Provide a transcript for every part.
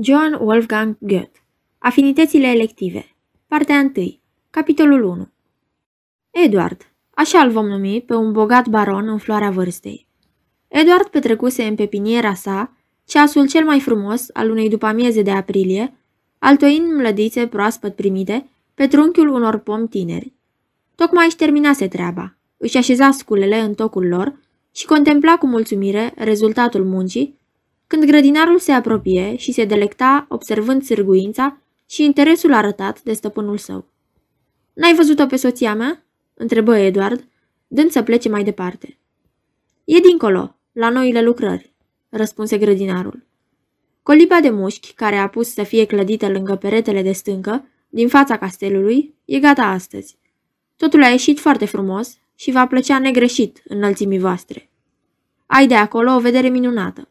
Johann Wolfgang Goethe. Afinitățile elective. Partea 1 Capitolul 1 Edward, așa îl vom numi pe un bogat baron în floarea vârstei. Edward petrecuse în pepiniera sa ceasul cel mai frumos al unei după-amieze de aprilie, altoind mlădițe proaspăt primite pe trunchiul unor pomi tineri. Tocmai își terminase treaba, își așeza sculele în tocul lor și contempla cu mulțumire rezultatul muncii când grădinarul se apropie și se delecta observând sârguința și interesul arătat de stăpânul său. N-ai văzut-o pe soția mea?" întrebă Edward, dând să plece mai departe. E dincolo, la noile lucrări," răspunse grădinarul. Coliba de mușchi, care a pus să fie clădită lângă peretele de stâncă, din fața castelului, e gata astăzi. Totul a ieșit foarte frumos și va plăcea negreșit înălțimii voastre. Ai de acolo o vedere minunată.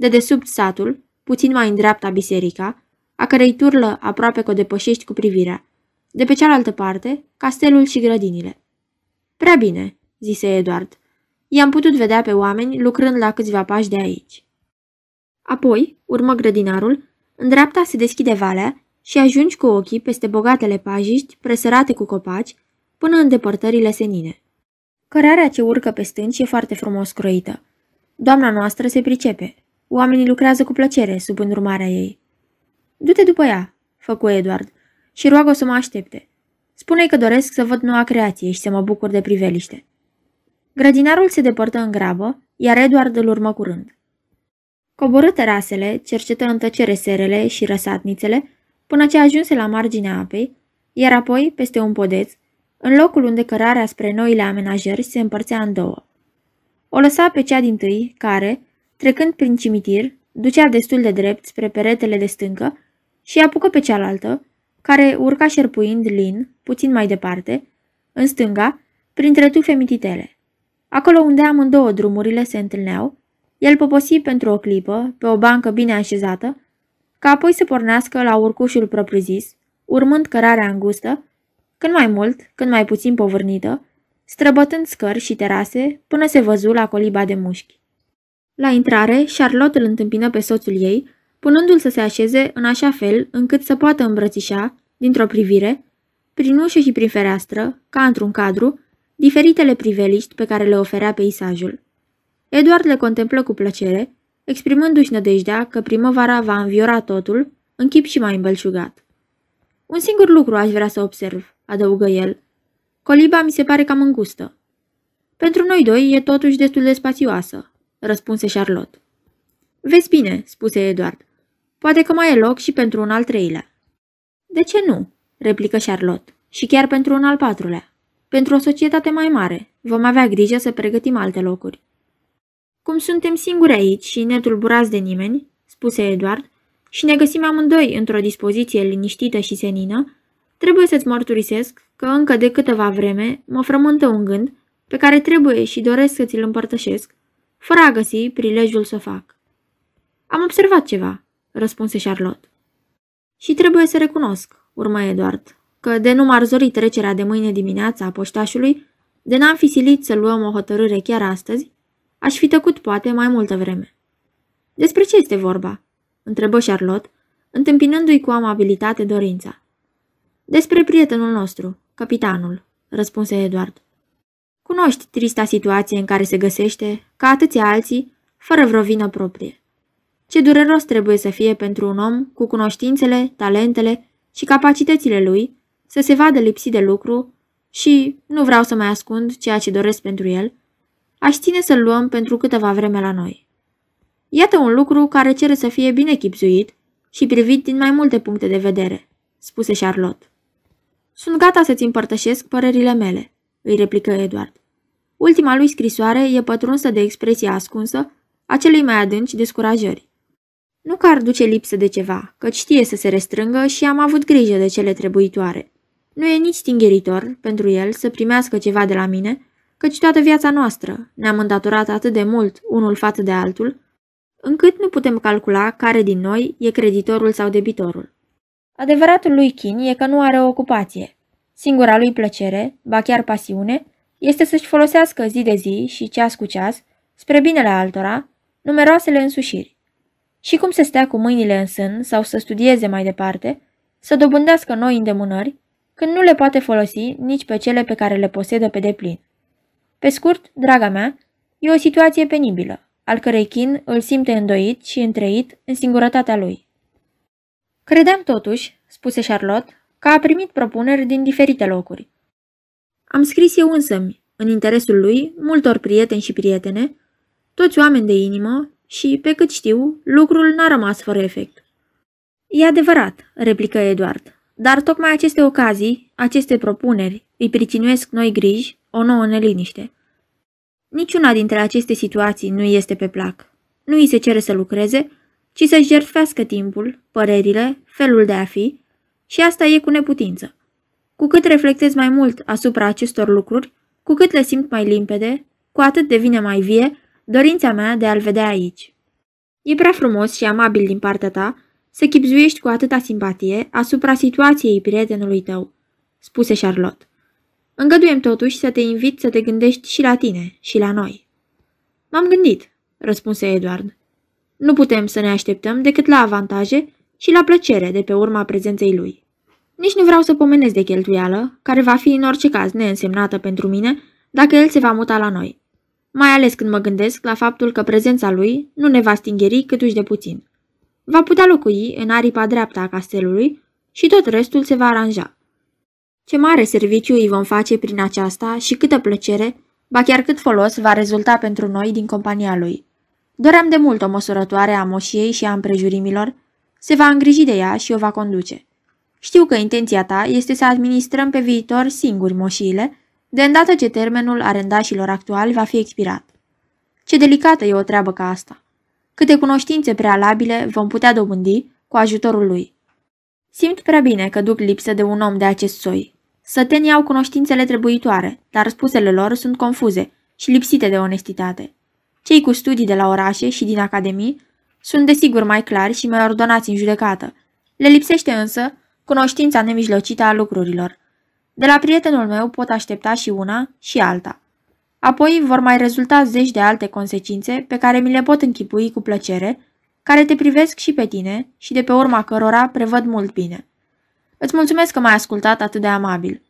De desubt satul, puțin mai în dreapta biserica, a cărei turlă aproape că o depășești cu privirea. De pe cealaltă parte, castelul și grădinile. Prea bine, zise Edward. I-am putut vedea pe oameni lucrând la câțiva pași de aici. Apoi, urmă grădinarul, în dreapta se deschide valea și ajungi cu ochii peste bogatele pajiști presărate cu copaci până în depărtările senine. Cărarea ce urcă pe stânci e foarte frumos croită. Doamna noastră se pricepe, Oamenii lucrează cu plăcere sub îndrumarea ei. Du-te după ea, făcu Edward, și roagă să mă aștepte. spune că doresc să văd noua creație și să mă bucur de priveliște. Grădinarul se depărtă în grabă, iar Edward îl urmă curând. Coborâ terasele, cercetă în tăcere serele și răsatnițele, până ce ajunse la marginea apei, iar apoi, peste un podeț, în locul unde cărarea spre noile amenajări se împărțea în două. O lăsa pe cea din tâi, care, Trecând prin cimitir, ducea destul de drept spre peretele de stâncă și apucă pe cealaltă, care urca șerpuind lin, puțin mai departe, în stânga, printre tufe mititele. Acolo unde amândouă drumurile se întâlneau, el poposi pentru o clipă, pe o bancă bine așezată, ca apoi să pornească la urcușul propriu-zis, urmând cărarea îngustă, când mai mult, când mai puțin povârnită, străbătând scări și terase până se văzu la coliba de mușchi. La intrare, Charlotte îl întâmpină pe soțul ei, punându-l să se așeze în așa fel încât să poată îmbrățișa, dintr-o privire, prin ușă și prin fereastră, ca într-un cadru, diferitele priveliști pe care le oferea peisajul. Eduard le contemplă cu plăcere, exprimându-și nădejdea că primăvara va înviora totul, în chip și mai îmbelșugat. Un singur lucru aș vrea să observ, adăugă el. Coliba mi se pare cam îngustă. Pentru noi doi e totuși destul de spațioasă, răspunse Charlotte. Vezi bine, spuse Edward. Poate că mai e loc și pentru un al treilea. De ce nu? replică Charlotte. Și chiar pentru un al patrulea. Pentru o societate mai mare, vom avea grijă să pregătim alte locuri. Cum suntem singuri aici și netulburați de nimeni, spuse Edward, și ne găsim amândoi într-o dispoziție liniștită și senină, trebuie să-ți mărturisesc că încă de câteva vreme mă frământă un gând pe care trebuie și doresc să ți-l împărtășesc fără a găsi prilejul să fac. Am observat ceva, răspunse Charlotte. Și trebuie să recunosc, urmă Edward, că de nu m-ar zori trecerea de mâine dimineața a poștașului, de n-am fi silit să luăm o hotărâre chiar astăzi, aș fi tăcut poate mai multă vreme. Despre ce este vorba? întrebă Charlotte, întâmpinându-i cu amabilitate dorința. Despre prietenul nostru, capitanul, răspunse Edward. Cunoști trista situație în care se găsește, ca atâția alții, fără vreo vină proprie. Ce dureros trebuie să fie pentru un om cu cunoștințele, talentele și capacitățile lui să se vadă lipsit de lucru și, nu vreau să mai ascund ceea ce doresc pentru el, aș ține să-l luăm pentru câteva vreme la noi. Iată un lucru care cere să fie bine chipzuit și privit din mai multe puncte de vedere, spuse Charlotte. Sunt gata să-ți împărtășesc părerile mele, îi replică Edward. Ultima lui scrisoare e pătrunsă de expresia ascunsă a celei mai adânci descurajări. Nu că ar duce lipsă de ceva, căci știe să se restrângă și am avut grijă de cele trebuitoare. Nu e nici stingeritor pentru el să primească ceva de la mine, căci toată viața noastră ne-am îndatorat atât de mult unul față de altul, încât nu putem calcula care din noi e creditorul sau debitorul. Adevăratul lui Chin e că nu are o ocupație. Singura lui plăcere, ba chiar pasiune, este să-și folosească zi de zi și ceas cu ceas, spre binele altora, numeroasele însușiri. și cum să stea cu mâinile în sân sau să studieze mai departe, să dobândească noi îndemânări, când nu le poate folosi nici pe cele pe care le posedă pe deplin. Pe scurt, draga mea, e o situație penibilă, al cărei chin îl simte îndoit și întreit în singurătatea lui. Credeam totuși, spuse Charlotte, că a primit propuneri din diferite locuri. Am scris eu însă, în interesul lui, multor prieteni și prietene, toți oameni de inimă și, pe cât știu, lucrul n-a rămas fără efect. E adevărat, replică Eduard, dar tocmai aceste ocazii, aceste propuneri, îi pricinuiesc noi griji, o nouă neliniște. Niciuna dintre aceste situații nu este pe plac. Nu îi se cere să lucreze, ci să-și jertfească timpul, părerile, felul de a fi, și asta e cu neputință. Cu cât reflectez mai mult asupra acestor lucruri, cu cât le simt mai limpede, cu atât devine mai vie dorința mea de a-l vedea aici. E prea frumos și amabil din partea ta să chipzuiești cu atâta simpatie asupra situației prietenului tău, spuse Charlotte. Îngăduiem totuși să te invit să te gândești și la tine și la noi. M-am gândit, răspunse Edward. Nu putem să ne așteptăm decât la avantaje și la plăcere de pe urma prezenței lui. Nici nu vreau să pomenesc de cheltuială, care va fi în orice caz neînsemnată pentru mine dacă el se va muta la noi. Mai ales când mă gândesc la faptul că prezența lui nu ne va stingeri câtuși de puțin. Va putea locui în aripa dreapta a castelului și tot restul se va aranja. Ce mare serviciu îi vom face prin aceasta și câtă plăcere, ba chiar cât folos va rezulta pentru noi din compania lui. Doream de mult o măsurătoare a moșiei și a împrejurimilor, se va îngriji de ea și o va conduce. Știu că intenția ta este să administrăm pe viitor singuri moșiile, de îndată ce termenul arendașilor actuali va fi expirat. Ce delicată e o treabă ca asta. Câte cunoștințe prealabile vom putea dobândi cu ajutorul lui. Simt prea bine că duc lipsă de un om de acest soi. Sătenii au cunoștințele trebuitoare, dar spusele lor sunt confuze și lipsite de onestitate. Cei cu studii de la orașe și din academii sunt desigur mai clari și mai ordonați în judecată. Le lipsește însă cunoștința nemijlocită a lucrurilor. De la prietenul meu pot aștepta și una și alta. Apoi vor mai rezulta zeci de alte consecințe pe care mi le pot închipui cu plăcere, care te privesc și pe tine și de pe urma cărora prevăd mult bine. Îți mulțumesc că m-ai ascultat atât de amabil.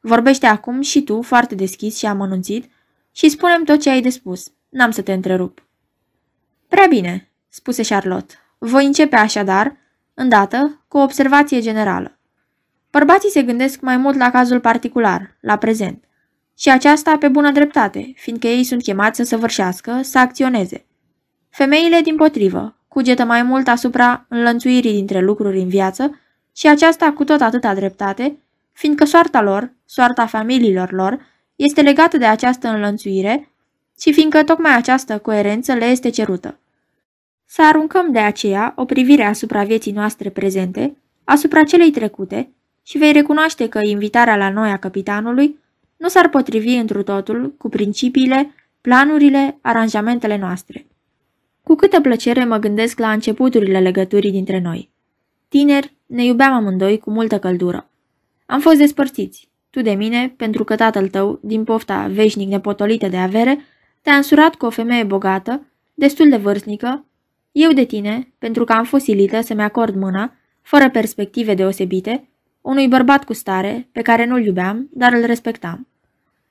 Vorbește acum și tu, foarte deschis și amănunțit, și spunem tot ce ai de spus. N-am să te întrerup. Prea bine, spuse Charlotte. Voi începe așadar, îndată, cu o observație generală. Bărbații se gândesc mai mult la cazul particular, la prezent. Și aceasta pe bună dreptate, fiindcă ei sunt chemați să săvârșească, să acționeze. Femeile, din potrivă, cugetă mai mult asupra înlănțuirii dintre lucruri în viață și aceasta cu tot atâta dreptate, fiindcă soarta lor, soarta familiilor lor, este legată de această înlănțuire și fiindcă tocmai această coerență le este cerută. Să aruncăm de aceea o privire asupra vieții noastre prezente, asupra celei trecute, și vei recunoaște că invitarea la noi a capitanului nu s-ar potrivi întru totul cu principiile, planurile, aranjamentele noastre. Cu câtă plăcere mă gândesc la începuturile legăturii dintre noi. Tineri, ne iubeam amândoi cu multă căldură. Am fost despărțiți, tu de mine, pentru că tatăl tău, din pofta veșnic nepotolită de avere, te-a însurat cu o femeie bogată, destul de vârstnică, eu de tine, pentru că am fost silită să-mi acord mâna, fără perspective deosebite, unui bărbat cu stare, pe care nu-l iubeam, dar îl respectam.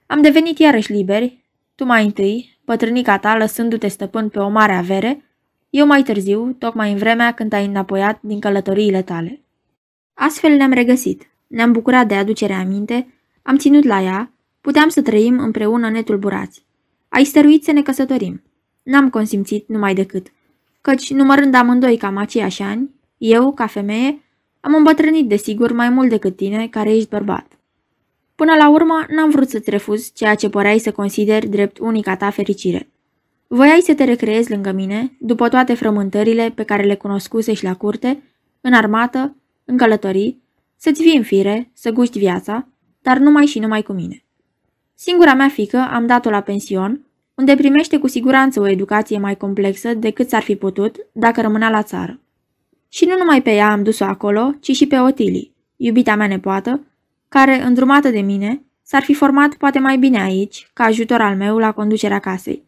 Am devenit iarăși liberi, tu mai întâi, bătrânica ta lăsându-te stăpân pe o mare avere, eu mai târziu, tocmai în vremea când ai înapoiat din călătoriile tale. Astfel ne-am regăsit, ne-am bucurat de aducerea aminte, am ținut la ea, puteam să trăim împreună netulburați. Ai stăruit să ne căsătorim. N-am consimțit numai decât, căci, numărând amândoi cam aceiași ani, eu, ca femeie, am îmbătrânit, desigur, mai mult decât tine, care ești bărbat. Până la urmă, n-am vrut să-ți refuz ceea ce păreai să consideri drept unica ta fericire. Voiai să te recreezi lângă mine, după toate frământările pe care le cunoscuse și la curte, în armată, în călătorii, să-ți fii în fire, să guști viața, dar numai și numai cu mine. Singura mea fică am dat-o la pension, unde primește cu siguranță o educație mai complexă decât s-ar fi putut dacă rămânea la țară. Și nu numai pe ea am dus-o acolo, ci și pe Otili, iubita mea nepoată, care, îndrumată de mine, s-ar fi format poate mai bine aici, ca ajutor al meu la conducerea casei.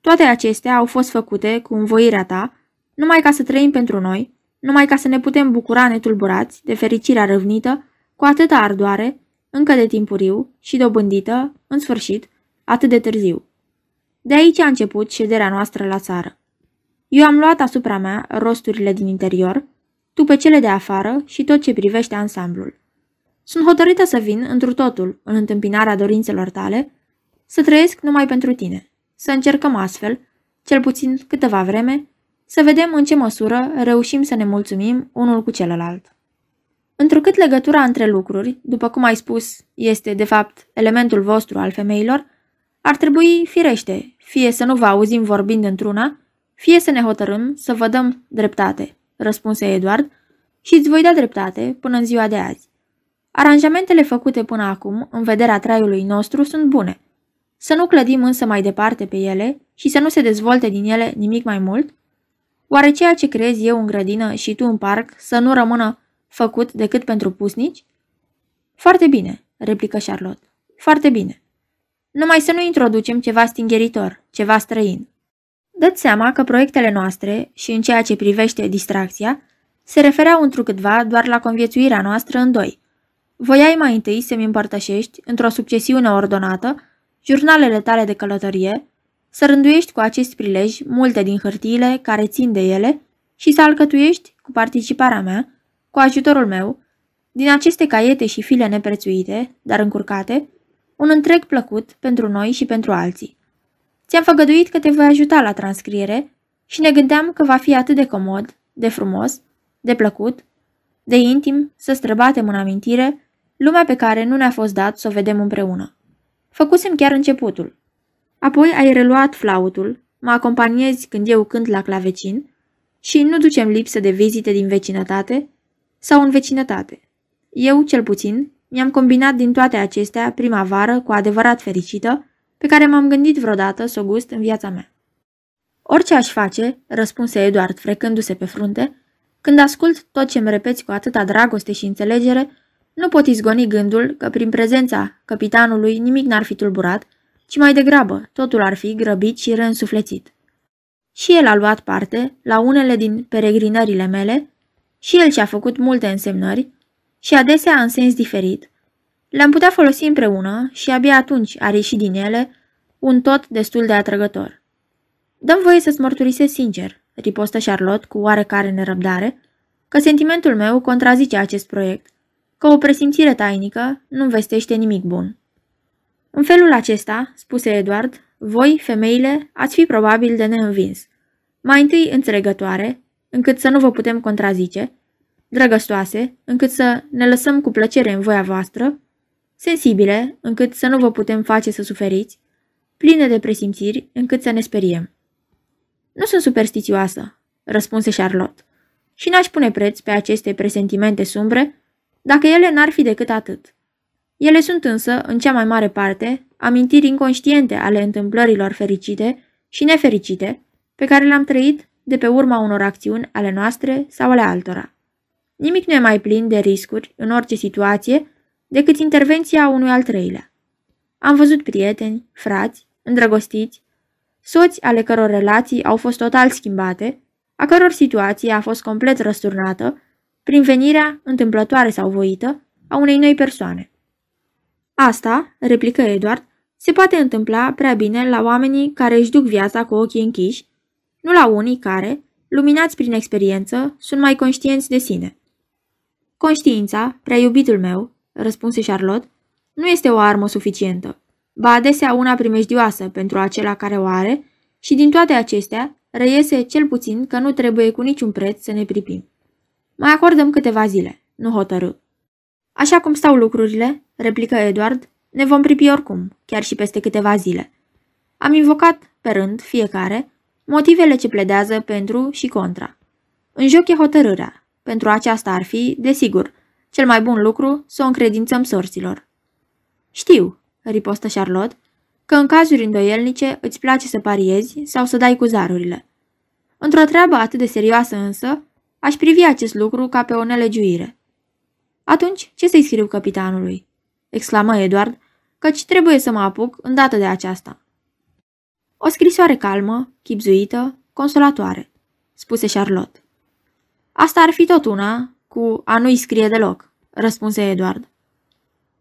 Toate acestea au fost făcute cu învoirea ta, numai ca să trăim pentru noi, numai ca să ne putem bucura netulburați de fericirea răvnită, cu atâta ardoare, încă de timpuriu și dobândită, în sfârșit, atât de târziu. De aici a început șederea noastră la țară. Eu am luat asupra mea rosturile din interior, tu pe cele de afară și tot ce privește ansamblul. Sunt hotărâtă să vin întru totul în întâmpinarea dorințelor tale, să trăiesc numai pentru tine, să încercăm astfel, cel puțin câteva vreme, să vedem în ce măsură reușim să ne mulțumim unul cu celălalt. Întrucât legătura între lucruri, după cum ai spus, este, de fapt, elementul vostru al femeilor, ar trebui, firește, fie să nu vă auzim vorbind într-una, fie să ne hotărâm să vă dăm dreptate, răspunse Eduard, și îți voi da dreptate până în ziua de azi. Aranjamentele făcute până acum, în vederea traiului nostru, sunt bune. Să nu clădim însă mai departe pe ele și să nu se dezvolte din ele nimic mai mult? Oare ceea ce crezi eu în grădină și tu în parc să nu rămână făcut decât pentru pusnici? Foarte bine, replică Charlotte. Foarte bine. Numai să nu introducem ceva stingeritor, ceva străin. Dă-ți seama că proiectele noastre, și în ceea ce privește distracția, se refereau întrucâtva doar la conviețuirea noastră în doi. Voiai mai întâi să-mi împărtășești, într-o succesiune ordonată, jurnalele tale de călătorie, să rânduiești cu acest prilej multe din hârtiile care țin de ele și să alcătuiești, cu participarea mea, cu ajutorul meu, din aceste caiete și file neprețuite, dar încurcate, un întreg plăcut pentru noi și pentru alții. Ți-am făgăduit că te voi ajuta la transcriere și ne gândeam că va fi atât de comod, de frumos, de plăcut, de intim să străbatem în amintire lumea pe care nu ne-a fost dat să o vedem împreună. Făcusem chiar începutul. Apoi ai reluat flautul, mă acompaniezi când eu cânt la clavecin și nu ducem lipsă de vizite din vecinătate sau în vecinătate. Eu, cel puțin, mi-am combinat din toate acestea prima vară cu adevărat fericită, pe care m-am gândit vreodată să o gust în viața mea. Orice aș face, răspunse Eduard frecându-se pe frunte, când ascult tot ce-mi repeți cu atâta dragoste și înțelegere, nu pot izgoni gândul că prin prezența capitanului nimic n-ar fi tulburat, ci mai degrabă totul ar fi grăbit și reînsuflețit. Și el a luat parte la unele din peregrinările mele, și el și-a făcut multe însemnări, și adesea în sens diferit. Le-am putea folosi împreună și abia atunci a ieșit din ele un tot destul de atrăgător. Dăm voie să-ți mărturisesc sincer, ripostă Charlotte cu oarecare nerăbdare, că sentimentul meu contrazice acest proiect, că o presimțire tainică nu vestește nimic bun. În felul acesta, spuse Edward, voi, femeile, ați fi probabil de neînvins. Mai întâi înțelegătoare, încât să nu vă putem contrazice, drăgăstoase, încât să ne lăsăm cu plăcere în voia voastră, sensibile, încât să nu vă putem face să suferiți, pline de presimțiri, încât să ne speriem. Nu sunt superstițioasă, răspunse Charlotte, și n-aș pune preț pe aceste presentimente sumbre dacă ele n-ar fi decât atât. Ele sunt însă, în cea mai mare parte, amintiri inconștiente ale întâmplărilor fericite și nefericite pe care le-am trăit de pe urma unor acțiuni ale noastre sau ale altora. Nimic nu e mai plin de riscuri în orice situație decât intervenția unui al treilea. Am văzut prieteni, frați, îndrăgostiți, soți ale căror relații au fost total schimbate, a căror situație a fost complet răsturnată prin venirea, întâmplătoare sau voită, a unei noi persoane. Asta, replică Edward, se poate întâmpla prea bine la oamenii care își duc viața cu ochii închiși, nu la unii care, luminați prin experiență, sunt mai conștienți de sine. Conștiința, prea iubitul meu, răspunse Charlotte, nu este o armă suficientă, ba adesea una primejdioasă pentru acela care o are și din toate acestea reiese cel puțin că nu trebuie cu niciun preț să ne pripim. Mai acordăm câteva zile, nu hotărâ. Așa cum stau lucrurile, replică Edward, ne vom pripi oricum, chiar și peste câteva zile. Am invocat, pe rând, fiecare, motivele ce pledează pentru și contra. În joc e hotărârea. Pentru aceasta ar fi, desigur, cel mai bun lucru să o încredințăm sorților. Știu, ripostă Charlotte, că în cazuri îndoielnice îți place să pariezi sau să dai cu zarurile. Într-o treabă atât de serioasă însă, aș privi acest lucru ca pe o nelegiuire. Atunci, ce să-i scriu capitanului? exclamă Edward, căci trebuie să mă apuc îndată de aceasta. O scrisoare calmă, chipzuită, consolatoare. spuse Charlotte. Asta ar fi tot una cu a nu-i scrie deloc, răspunse Edward.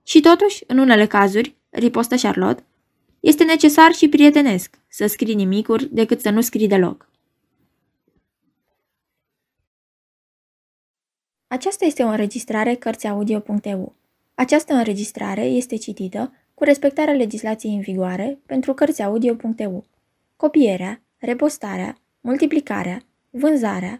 Și totuși, în unele cazuri, ripostă Charlotte, este necesar și prietenesc să scrii nimicuri decât să nu scrii deloc. Aceasta este o înregistrare Cărțiaudio.eu. Această înregistrare este citită cu respectarea legislației în vigoare pentru Cărțiaudio.eu. Copierea, repostarea, multiplicarea, vânzarea,